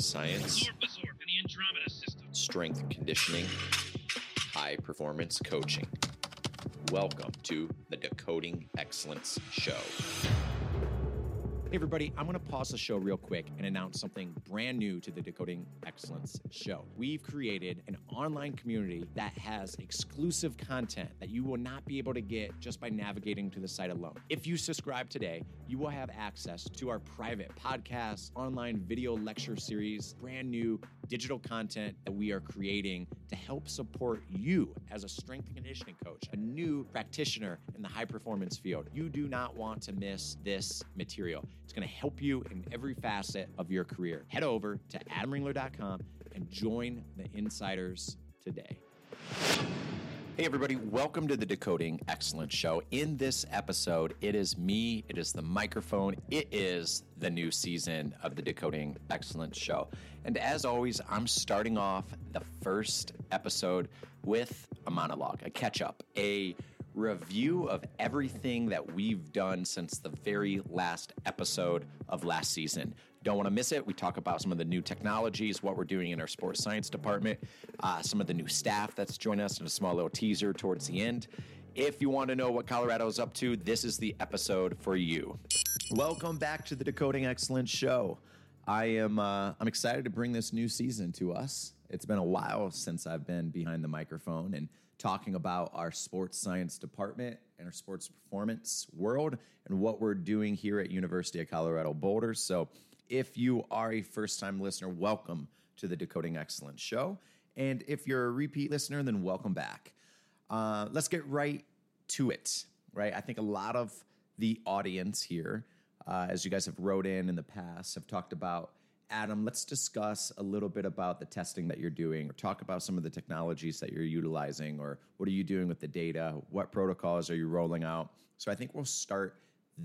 science, strength conditioning, high performance coaching. Welcome to the Decoding Excellence Show. Hey, everybody, I'm going to pause the show real quick and announce something brand new to the Decoding Excellence show. We've created an online community that has exclusive content that you will not be able to get just by navigating to the site alone. If you subscribe today, you will have access to our private podcasts, online video lecture series, brand new digital content that we are creating to help support you as a strength and conditioning coach, a new practitioner in the high performance field. You do not want to miss this material. It's going to help you in every facet of your career. Head over to adamringler.com and join the insiders today. Hey, everybody, welcome to the Decoding Excellence Show. In this episode, it is me, it is the microphone, it is the new season of the Decoding Excellence Show. And as always, I'm starting off the first episode with a monologue, a catch up, a review of everything that we've done since the very last episode of last season. Don't want to miss it. We talk about some of the new technologies, what we're doing in our sports science department, uh, some of the new staff that's joined us, and a small little teaser towards the end. If you want to know what Colorado is up to, this is the episode for you. Welcome back to the Decoding Excellence Show. I am uh, I'm excited to bring this new season to us. It's been a while since I've been behind the microphone and talking about our sports science department and our sports performance world and what we're doing here at University of Colorado Boulder. So, if you are a first-time listener, welcome to the Decoding Excellence show. And if you're a repeat listener, then welcome back. Uh, let's get right to it. Right, I think a lot of the audience here uh, as you guys have wrote in in the past, have talked about. Adam, let's discuss a little bit about the testing that you're doing, or talk about some of the technologies that you're utilizing, or what are you doing with the data? What protocols are you rolling out? So I think we'll start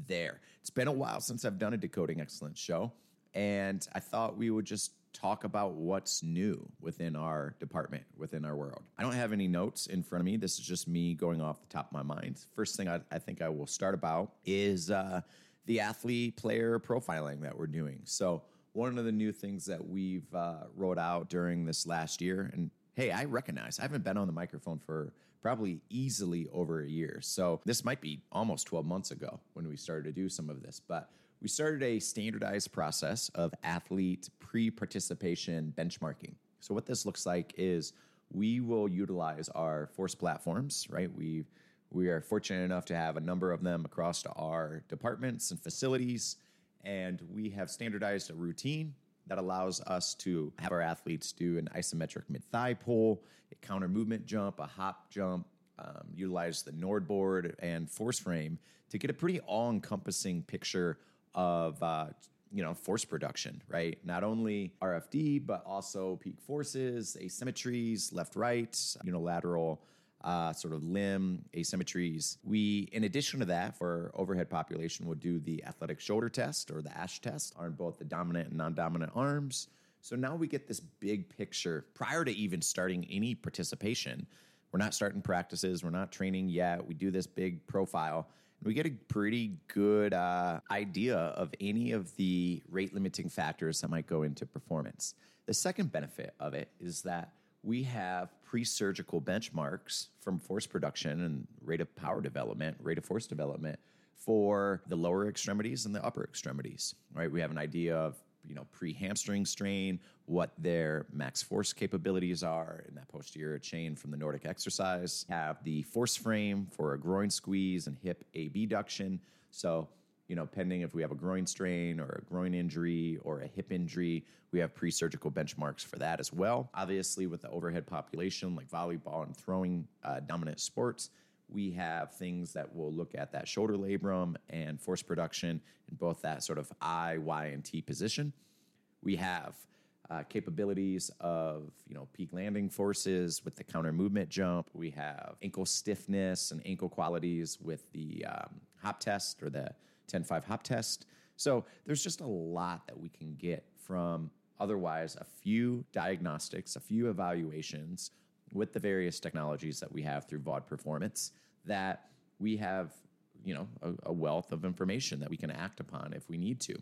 there. It's been a while since I've done a Decoding Excellence show, and I thought we would just talk about what's new within our department, within our world. I don't have any notes in front of me. This is just me going off the top of my mind. First thing I, I think I will start about is. Uh, the athlete player profiling that we're doing. So, one of the new things that we've uh, rolled out during this last year, and hey, I recognize I haven't been on the microphone for probably easily over a year. So, this might be almost 12 months ago when we started to do some of this, but we started a standardized process of athlete pre participation benchmarking. So, what this looks like is we will utilize our force platforms, right? We we are fortunate enough to have a number of them across our departments and facilities, and we have standardized a routine that allows us to have our athletes do an isometric mid thigh pull, a counter movement jump, a hop jump, um, utilize the NordBord and force frame to get a pretty all encompassing picture of. Uh, you know, force production, right? Not only RFD, but also peak forces, asymmetries, left, right, unilateral uh, sort of limb asymmetries. We, in addition to that, for overhead population, will do the athletic shoulder test or the ASH test on both the dominant and non dominant arms. So now we get this big picture prior to even starting any participation. We're not starting practices, we're not training yet. We do this big profile. And we get a pretty good uh, idea of any of the rate limiting factors that might go into performance. The second benefit of it is that we have pre-surgical benchmarks from force production and rate of power development, rate of force development for the lower extremities and the upper extremities. Right? We have an idea of you know pre-hamstring strain, what their max force capabilities are in that posterior chain from the Nordic exercise. Have the force frame for a groin squeeze and hip abduction. So you know, pending if we have a groin strain or a groin injury or a hip injury, we have pre surgical benchmarks for that as well. Obviously, with the overhead population like volleyball and throwing uh, dominant sports, we have things that will look at that shoulder labrum and force production in both that sort of I, Y, and T position. We have uh, capabilities of you know peak landing forces with the counter movement jump. We have ankle stiffness and ankle qualities with the um, hop test or the 10-5 hop test. So there's just a lot that we can get from otherwise a few diagnostics, a few evaluations with the various technologies that we have through VALD performance that we have, you know, a, a wealth of information that we can act upon if we need to.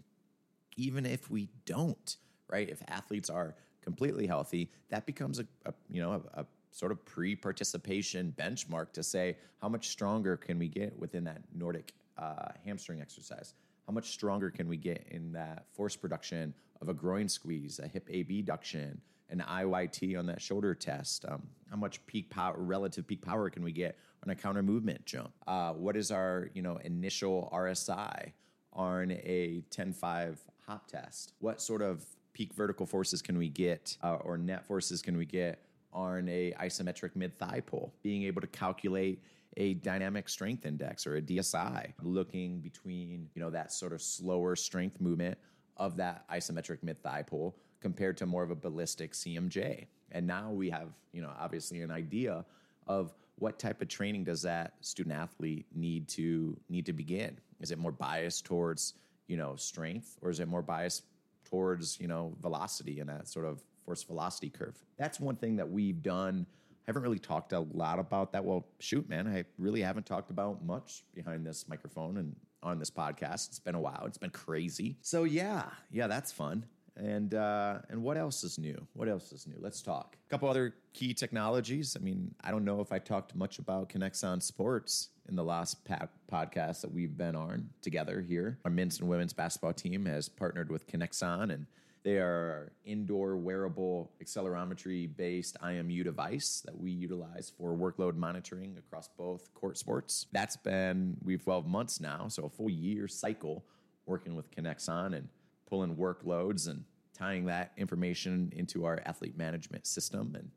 Even if we don't right? If athletes are completely healthy, that becomes a, a you know a, a sort of pre-participation benchmark to say how much stronger can we get within that Nordic uh, hamstring exercise? How much stronger can we get in that force production of a groin squeeze, a hip abduction, an IYT on that shoulder test? Um, how much peak power, relative peak power, can we get on a counter movement jump? Uh, what is our you know initial RSI on a 10-5 hop test? What sort of peak vertical forces can we get, uh, or net forces can we get on a isometric mid thigh pull? Being able to calculate a dynamic strength index or a DSI, looking between you know that sort of slower strength movement of that isometric mid thigh pull compared to more of a ballistic CMJ. And now we have you know obviously an idea of what type of training does that student athlete need to need to begin? Is it more biased towards you know strength, or is it more biased towards you know velocity and that sort of force velocity curve? That's one thing that we've done. I haven't really talked a lot about that. Well, shoot, man, I really haven't talked about much behind this microphone and on this podcast. It's been a while. It's been crazy. So yeah, yeah, that's fun. And uh, and what else is new? What else is new? Let's talk. A couple other key technologies. I mean, I don't know if I talked much about Kinexon Sports in the last pa- podcast that we've been on together here. Our men's and women's basketball team has partnered with Kinexon, and they are indoor wearable accelerometry based IMU device that we utilize for workload monitoring across both court sports. That's been we've 12 months now, so a full year cycle working with Kinexon and pulling workloads and tying that information into our athlete management system and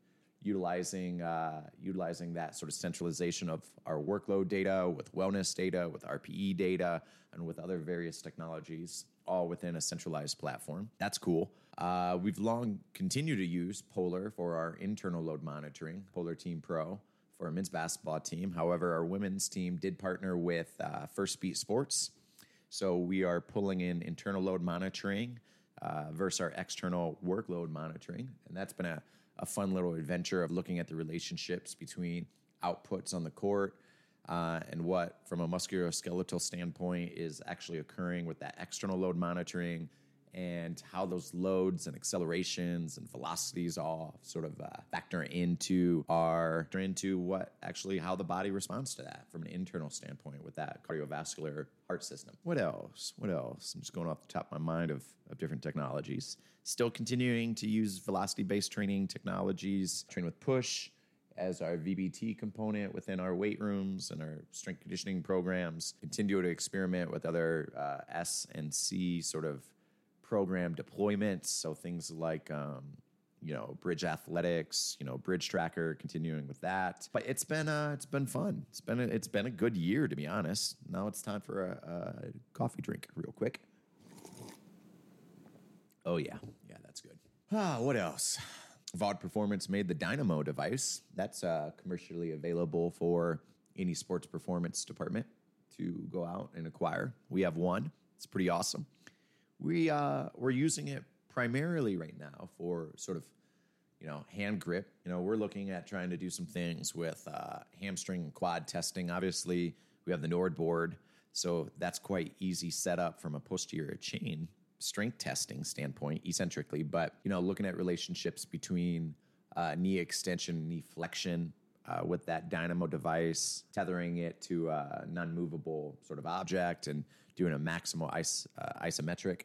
utilizing uh, utilizing that sort of centralization of our workload data with wellness data, with RPE data, and with other various technologies, all within a centralized platform. That's cool. Uh, we've long continued to use Polar for our internal load monitoring, Polar Team Pro for our men's basketball team. However, our women's team did partner with uh, Firstbeat Sports so we are pulling in internal load monitoring uh, versus our external workload monitoring. And that's been a, a fun little adventure of looking at the relationships between outputs on the court uh, and what, from a musculoskeletal standpoint, is actually occurring with that external load monitoring and how those loads and accelerations and velocities all sort of uh, factor into our into what actually how the body responds to that from an internal standpoint with that cardiovascular heart system. What else? What else? I'm just going off the top of my mind of, of different technologies. Still continuing to use velocity based training technologies, train with push as our VBT component within our weight rooms and our strength conditioning programs. Continue to experiment with other uh, S and C sort of program deployments. So things like, um, you know, bridge athletics, you know, bridge tracker, continuing with that. But it's been uh, it's been fun. It's been a, it's been a good year to be honest. Now it's time for a, a coffee drink, real quick. Oh yeah, yeah, that's good. Ah, what else? VALD Performance made the Dynamo device. That's uh, commercially available for any sports performance department to go out and acquire. We have one. It's pretty awesome we uh, we're using it primarily right now for sort of you know hand grip. You know, we're looking at trying to do some things with uh, hamstring quad testing. Obviously, we have the NordBord, so that's quite easy setup from a posterior chain strength testing standpoint, eccentrically. But you know, looking at relationships between uh, knee extension, knee flexion. Uh, with that dynamo device, tethering it to a non movable sort of object and doing a maximal uh, isometric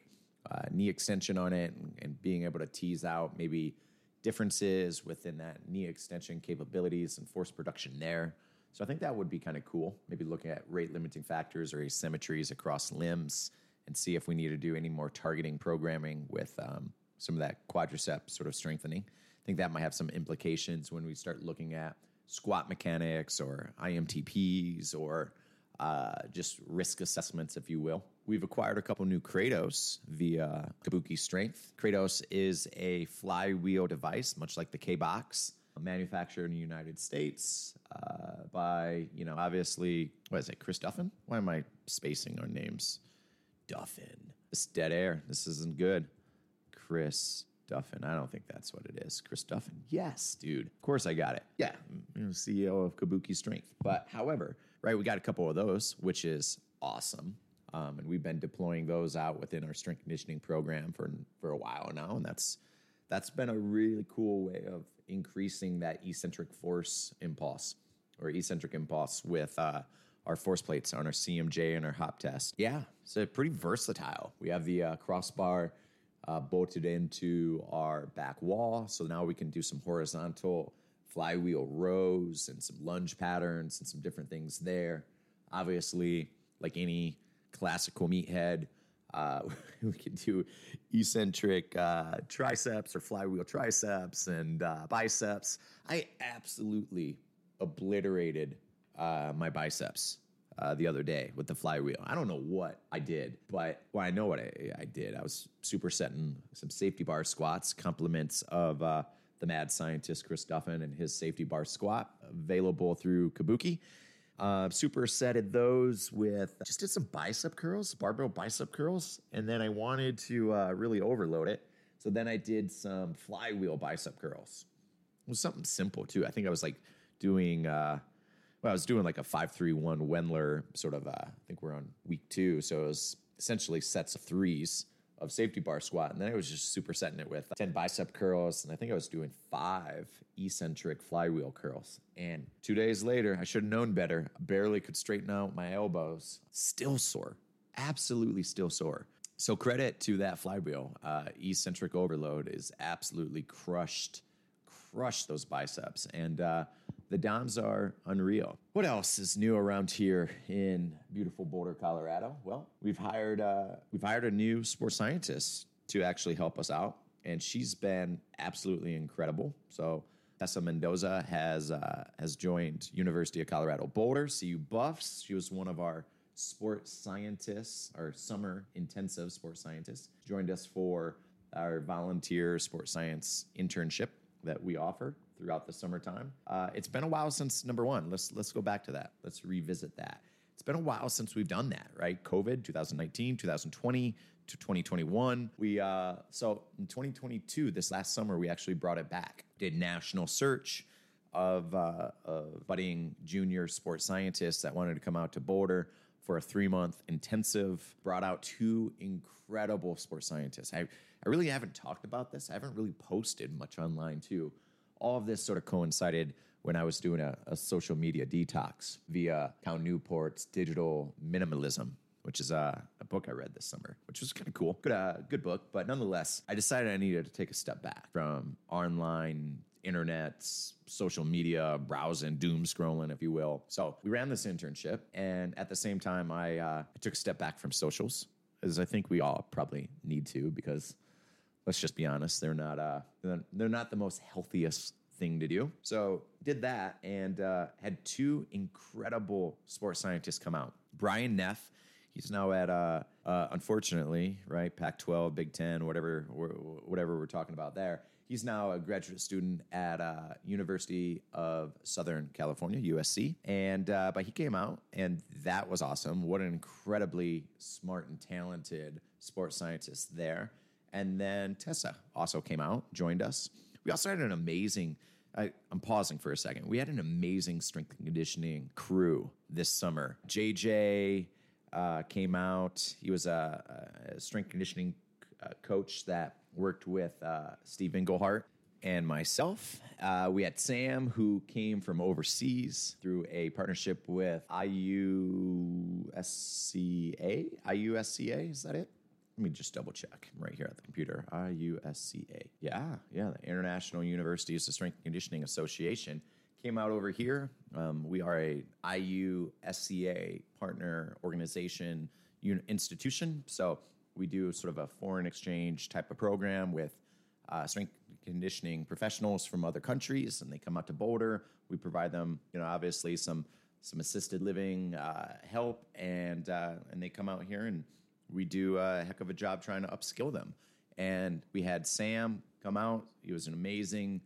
uh, knee extension on it and, and, being able to tease out maybe differences within that knee extension capabilities and force production there. So I think that would be kind of cool. Maybe looking at rate limiting factors or asymmetries across limbs and see if we need to do any more targeting programming with um, some of that quadricep sort of strengthening. I think that might have some implications when we start looking at squat mechanics or IMTPs or uh, just risk assessments, if you will. We've acquired a couple new Kratos via Kabuki Strength. Kratos is a flywheel device, much like the K Box, manufactured in the United States uh, by, you know, obviously, what is it, Chris Duffin? Why am I spacing our names? Duffin. It's dead air. This isn't good. Chris Duffin. I don't think that's what it is. Chris Duffin. Yes, dude. Of course I got it. Yeah, CEO of Kabuki Strength. But however, right, we got a couple of those, which is awesome Um, and we've been deploying those out within our strength conditioning program for for a while now, and that's that's been a really cool way of increasing that eccentric force impulse or eccentric impulse with uh, our force plates on our CMJ and our hop test. Yeah, so pretty versatile. We have the uh, crossbar uh, bolted into our back wall, so now we can do some horizontal flywheel rows and some lunge patterns and some different things there. Obviously, like any classical meathead, uh, we can do eccentric uh, triceps or flywheel triceps and uh, biceps. I absolutely obliterated uh, my biceps uh, the other day with the flywheel. I don't know what I did, but well, I know what I, I did. I was supersetting some safety bar squats, compliments of uh, the mad scientist Chris Duffin and his safety bar squat, available through Kabuki. Uh, supersetted those with just did some bicep curls, barbell bicep curls, and then I wanted to uh, really overload it. So then I did some flywheel bicep curls. It was something simple too. I think I was like doing, uh, well, I was doing like a five three one Wendler sort of. Uh, I think we're on week two, so it was essentially sets of threes of safety bar squat, and then I was just supersetting it with ten bicep curls, and I think I was doing five eccentric flywheel curls. And two days later, I should have known better. I barely could straighten out my elbows. Still sore, absolutely still sore. So credit to that flywheel. Uh, eccentric overload is absolutely crushed, crushed those biceps, and uh, the DOMs are unreal. What else is new around here in beautiful Boulder, Colorado? Well, we've hired uh, we've hired a new sports scientist to actually help us out, and she's been absolutely incredible. So Tessa Mendoza has uh, has joined University of Colorado Boulder, CU Buffs. She was one of our sports scientists, our summer intensive sports scientists. Joined us for our volunteer sports science internship that we offer throughout the summertime. Uh, it's been a while since number one. Let's let's go back to that. Let's revisit that. It's been a while since we've done that, right? COVID, 2019, 2020 to 2021. We uh, so in 2022, this last summer, we actually brought it back. Did national search of, uh, of budding junior sports scientists that wanted to come out to Boulder for a three month intensive. Brought out two incredible sports scientists. I I really haven't talked about this. I haven't really posted much online too. All of this sort of coincided when I was doing a, a social media detox via Cal Newport's Digital Minimalism, which is a, book I read this summer, which was kind of cool. Good, uh, good book, but nonetheless, I decided I needed to take a step back from online internet, social media, browsing, doom scrolling, if you will. So we ran this internship, and at the same time, I, uh, I took a step back from socials, as I think we all probably need to, because let's just be honest, they're not uh, they're not the most healthiest thing to do. So did that and uh, had two incredible sports scientists come out. Brian Neff, he's now at uh, uh, unfortunately right Pac-12, Big Ten, whatever whatever we're talking about there. He's now a graduate student at uh, University of Southern California, USC, and uh, but he came out, and that was awesome. What an incredibly smart and talented sports scientist there. And then Tessa also came out, joined us. We also had an amazing, I, am pausing for a second. We had an amazing strength and conditioning crew this summer. JJ uh, came out. He was a, a strength conditioning uh, coach that worked with uh, Steve Englehart and myself. Uh, we had Sam, who came from overseas through a partnership with IUSCA. IUSCA, is that it? Let me just double check right here at the computer. IUSCA. Yeah, yeah, the International Universities of Strength and Conditioning Association came out over here. Um, we are a IUSCA partner organization un- institution. So we do sort of a foreign exchange type of program with uh, strength conditioning professionals from other countries, and they come out to Boulder. We provide them, you know, obviously some some assisted living uh, help, and uh, and they come out here and we do a heck of a job trying to upskill them. And we had Sam come out. He was an amazing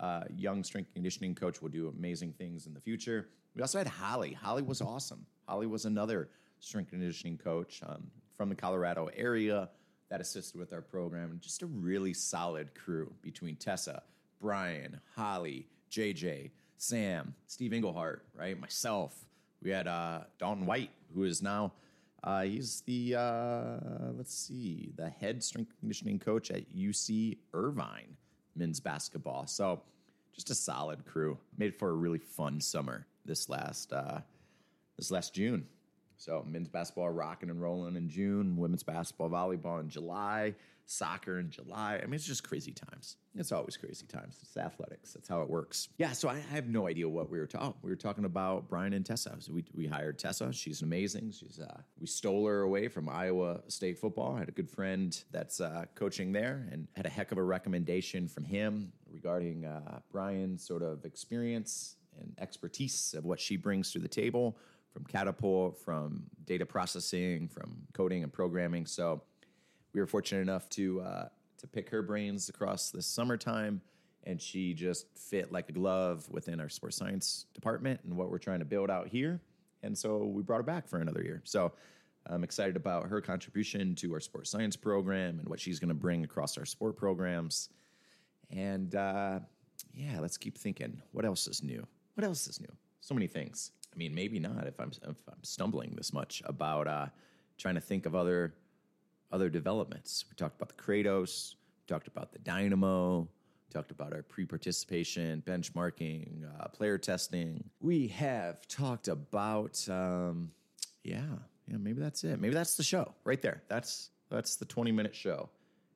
uh, young strength conditioning coach. Will do amazing things in the future. We also had Holly. Holly was awesome. Holly was another strength conditioning coach um, from the Colorado area that assisted with our program. Just a really solid crew between Tessa, Brian, Holly, JJ, Sam, Steve Englehart, right? Myself. We had uh, Dalton White, who is now Uh, he's the uh, let's see, the head strength conditioning coach at UC Irvine men's basketball. So just a solid crew. Made for a really fun summer this last uh, this last June. So men's basketball rocking and rolling in June, women's basketball, volleyball in July, soccer in July. I mean, it's just crazy times. It's always crazy times. It's athletics. That's how it works. Yeah. So I have no idea what we were talking. We were talking about Brian and Tessa. So we, we hired Tessa. She's amazing. She's uh, we stole her away from Iowa State football. I had a good friend that's uh, coaching there, and had a heck of a recommendation from him regarding uh, Brian's sort of experience and expertise of what she brings to the table from Catapult, from data processing, from coding and programming. So we were fortunate enough to uh, to pick her brains across the summertime, and she just fit like a glove within our sports science department and what we're trying to build out here. And so we brought her back for another year. So I'm excited about her contribution to our sports science program and what she's going to bring across our sport programs. And uh, yeah, let's keep thinking. What else is new? What else is new? So many things. I mean, maybe not if I'm if I'm stumbling this much about uh, trying to think of other other developments. We talked about the Kratos, talked about the Dynamo, talked about our pre-participation, benchmarking, uh, player testing. We have talked about, um, yeah, yeah, maybe that's it. Maybe that's the show right there. That's that's the 20 minute show.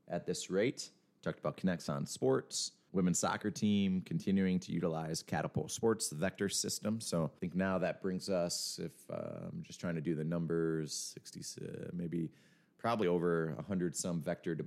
At this rate, talked about Kinexon Sports women's soccer team continuing to utilize Catapult Sports, vector system. So I think now that brings us, if uh, I'm just trying to do the numbers, 60, uh, maybe probably over 100 some vector to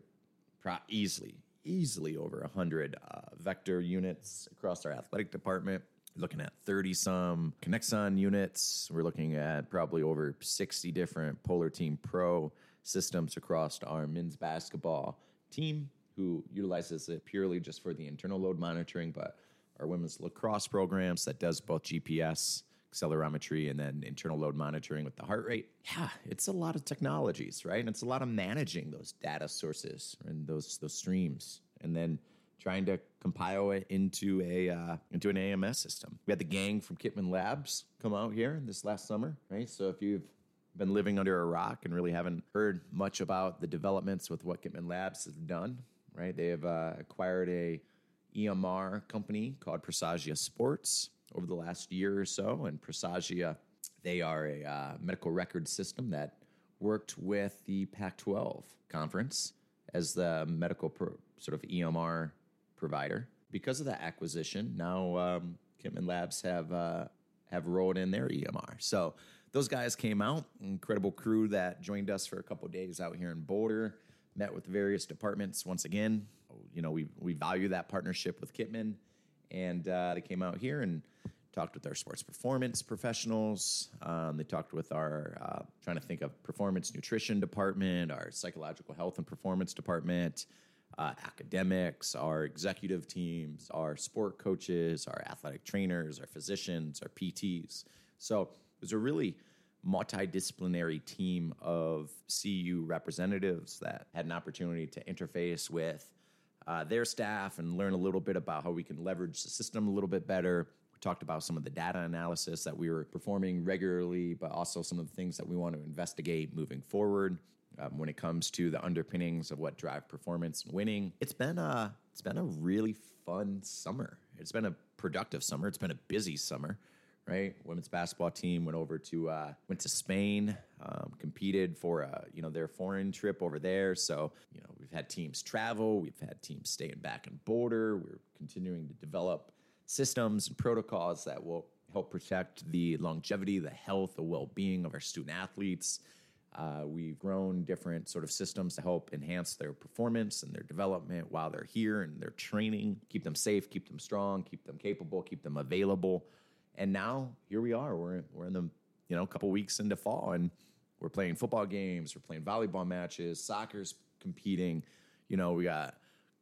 pro- easily, easily over 100 uh, vector units across our athletic department. Looking at 30 some Kinexon units. We're looking at probably over 60 different Polar Team Pro systems across our men's basketball team who utilizes it purely just for the internal load monitoring, but our women's lacrosse programs that does both GPS, accelerometry, and then internal load monitoring with the heart rate. Yeah, it's a lot of technologies, right? And it's a lot of managing those data sources and those those streams, and then trying to compile it into a uh, into an AMS system. We had the gang from Kitman Labs come out here this last summer, right? So if you've been living under a rock and really haven't heard much about the developments with what Kitman Labs has done, right? They have uh, acquired a EMR company called Presagia Sports over the last year or so, and Presagia they are a uh, medical record system that worked with the Pac-12 conference as the medical pro- sort of EMR provider. Because of that acquisition, now um, Kitman Labs have uh, have rolled in their EMR. So those guys came out, incredible crew that joined us for a couple days out here in Boulder met with various departments once again. You know, we we value that partnership with Kitman, and uh, they came out here and talked with our sports performance professionals. Um, they talked with our uh, trying to think of performance nutrition department, our psychological health and performance department. Uh, academics, our executive teams, our sport coaches, our athletic trainers, our physicians, our PTs. So it was a really multidisciplinary team of CU representatives that had an opportunity to interface with uh, their staff and learn a little bit about how we can leverage the system a little bit better. We talked about some of the data analysis that we were performing regularly, but also some of the things that we want to investigate moving forward. Um, when it comes to the underpinnings of what drive performance and winning, it's been a it's been a really fun summer. It's been a productive summer. It's been a busy summer right? Women's basketball team went over to uh, went to Spain, um, competed for a, you know their foreign trip over there. So you know we've had teams travel, we've had teams staying back in Boulder. We're continuing to develop systems and protocols that will help protect the longevity, the health, the well being of our student athletes. Uh, we've grown different sort of systems to help enhance their performance and their development while they're here and their training, keep them safe, keep them strong, keep them capable, keep them available and now here we are. We're we're in the you know a couple weeks into fall, and we're playing football games. We're playing volleyball matches. Soccer's competing. You know, we got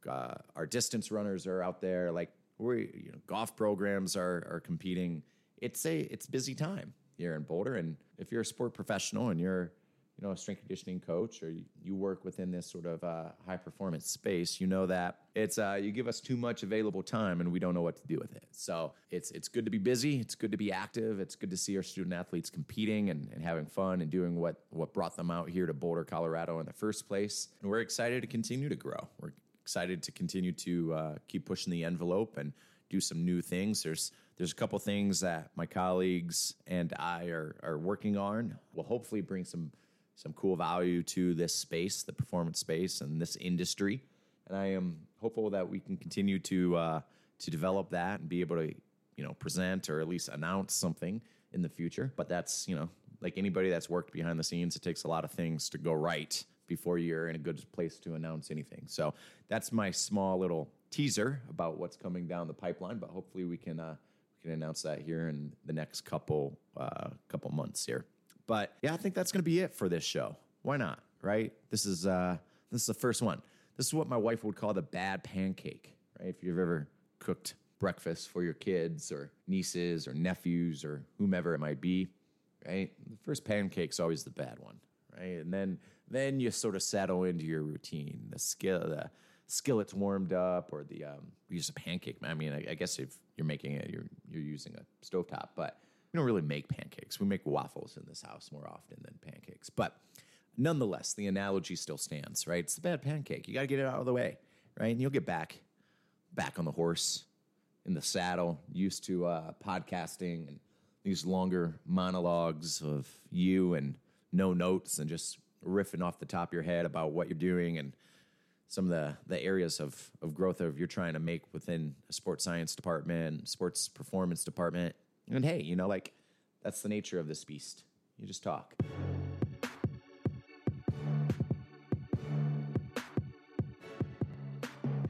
uh, our distance runners are out there. Like we, you know, golf programs are are competing. It's a it's busy time here in Boulder, and if you're a sport professional and you're you know a strength conditioning coach or you, work within this sort of uh, high performance space, you know that it's uh, you give us too much available time and we don't know what to do with it. So it's it's good to be busy. It's good to be active. It's good to see our student athletes competing and, and having fun and doing what what brought them out here to Boulder, Colorado in the first place. And we're excited to continue to grow. We're excited to continue to uh, keep pushing the envelope and do some new things. There's there's a couple things that my colleagues and I are are working on. Will hopefully bring some some cool value to this space, the performance space, and this industry. And I am hopeful that we can continue to uh, to develop that and be able to you know present or at least announce something in the future. But that's you know like anybody that's worked behind the scenes, it takes a lot of things to go right before you're in a good place to announce anything. So that's my small little teaser about what's coming down the pipeline. But hopefully we can uh, we can announce that here in the next couple uh, couple months here. But yeah, I think that's going to be it for this show. Why not? Right? This is uh, this is the first one. This is what my wife would call the bad pancake. Right? If you've ever cooked breakfast for your kids or nieces or nephews or whomever it might be, right? The first pancake's always the bad one, right? And then then you sort of settle into your routine. The skill the skillet's warmed up or the um, use a pancake. I mean, I, I guess if you're making it, you're you're using a stovetop, but we don't really make pancakes. We make waffles in this house more often than pancakes. But nonetheless, the analogy still stands, right? It's the bad pancake. You got to get it out of the way, right? And you'll get back back on the horse in the saddle, used to uh, podcasting and these longer monologues of you and no notes and just riffing off the top of your head about what you're doing and some of the, the areas of, of growth of you're trying to make within a sports science department, sports performance department. And hey, you know, like that's the nature of this beast. You just talk.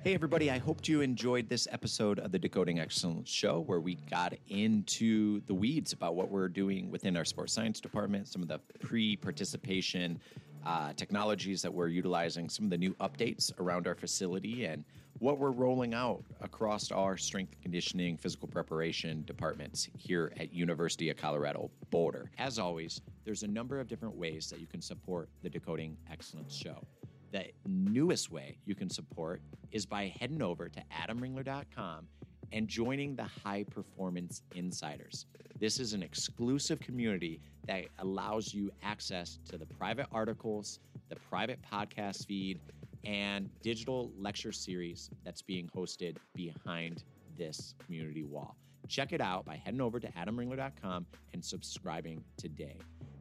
Hey, everybody, I hoped you enjoyed this episode of the Decoding Excellence Show where we got into the weeds about what we're doing within our sports science department, some of the pre participation uh, technologies that we're utilizing, some of the new updates around our facility, and what we're rolling out across our strength conditioning, physical preparation departments here at University of Colorado Boulder. As always, there's a number of different ways that you can support the Decoding Excellence Show. The newest way you can support is by heading over to adamringler.com and joining the High Performance Insiders. This is an exclusive community that allows you access to the private articles, the private podcast feed, and digital lecture series that's being hosted behind this community wall. Check it out by heading over to adamringler.com and subscribing today.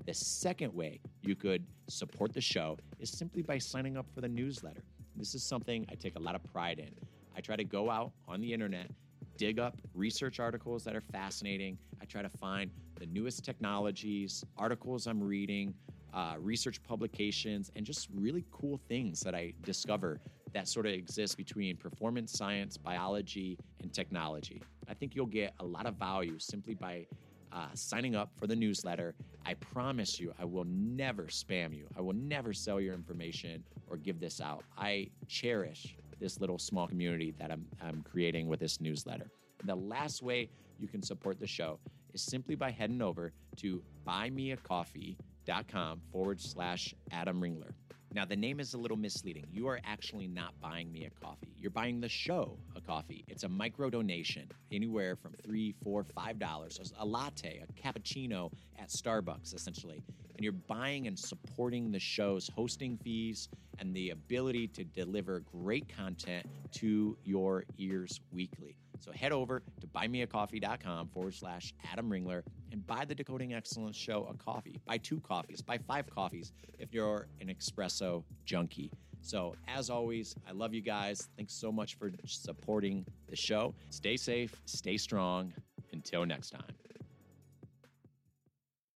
The second way you could support the show is simply by signing up for the newsletter. This is something I take a lot of pride in. I try to go out on the internet, dig up research articles that are fascinating. I try to find the newest technologies, articles I'm reading, uh, research publications, and just really cool things that I discover that sort of exist between performance science, biology, and technology. I think you'll get a lot of value simply by uh, signing up for the newsletter. I promise you, I will never spam you. I will never sell your information or give this out. I cherish this little small community that I'm, I'm creating with this newsletter. And the last way you can support the show is simply by heading over to buymeacoffee.com forward slash Adam Ringler. Now, the name is a little misleading. You are actually not buying me a coffee. You're buying the show a coffee. It's a micro donation, anywhere from three, four, five dollars. A latte, a cappuccino at Starbucks, essentially. And you're buying and supporting the show's hosting fees and the ability to deliver great content to your ears weekly. So head over to buymeacoffee.com forward slash Adam Ringler and buy the Decoding Excellence Show a coffee. Buy two coffees, buy five coffees if you're an espresso junkie. So, as always, I love you guys. Thanks so much for supporting the show. Stay safe, stay strong. Until next time.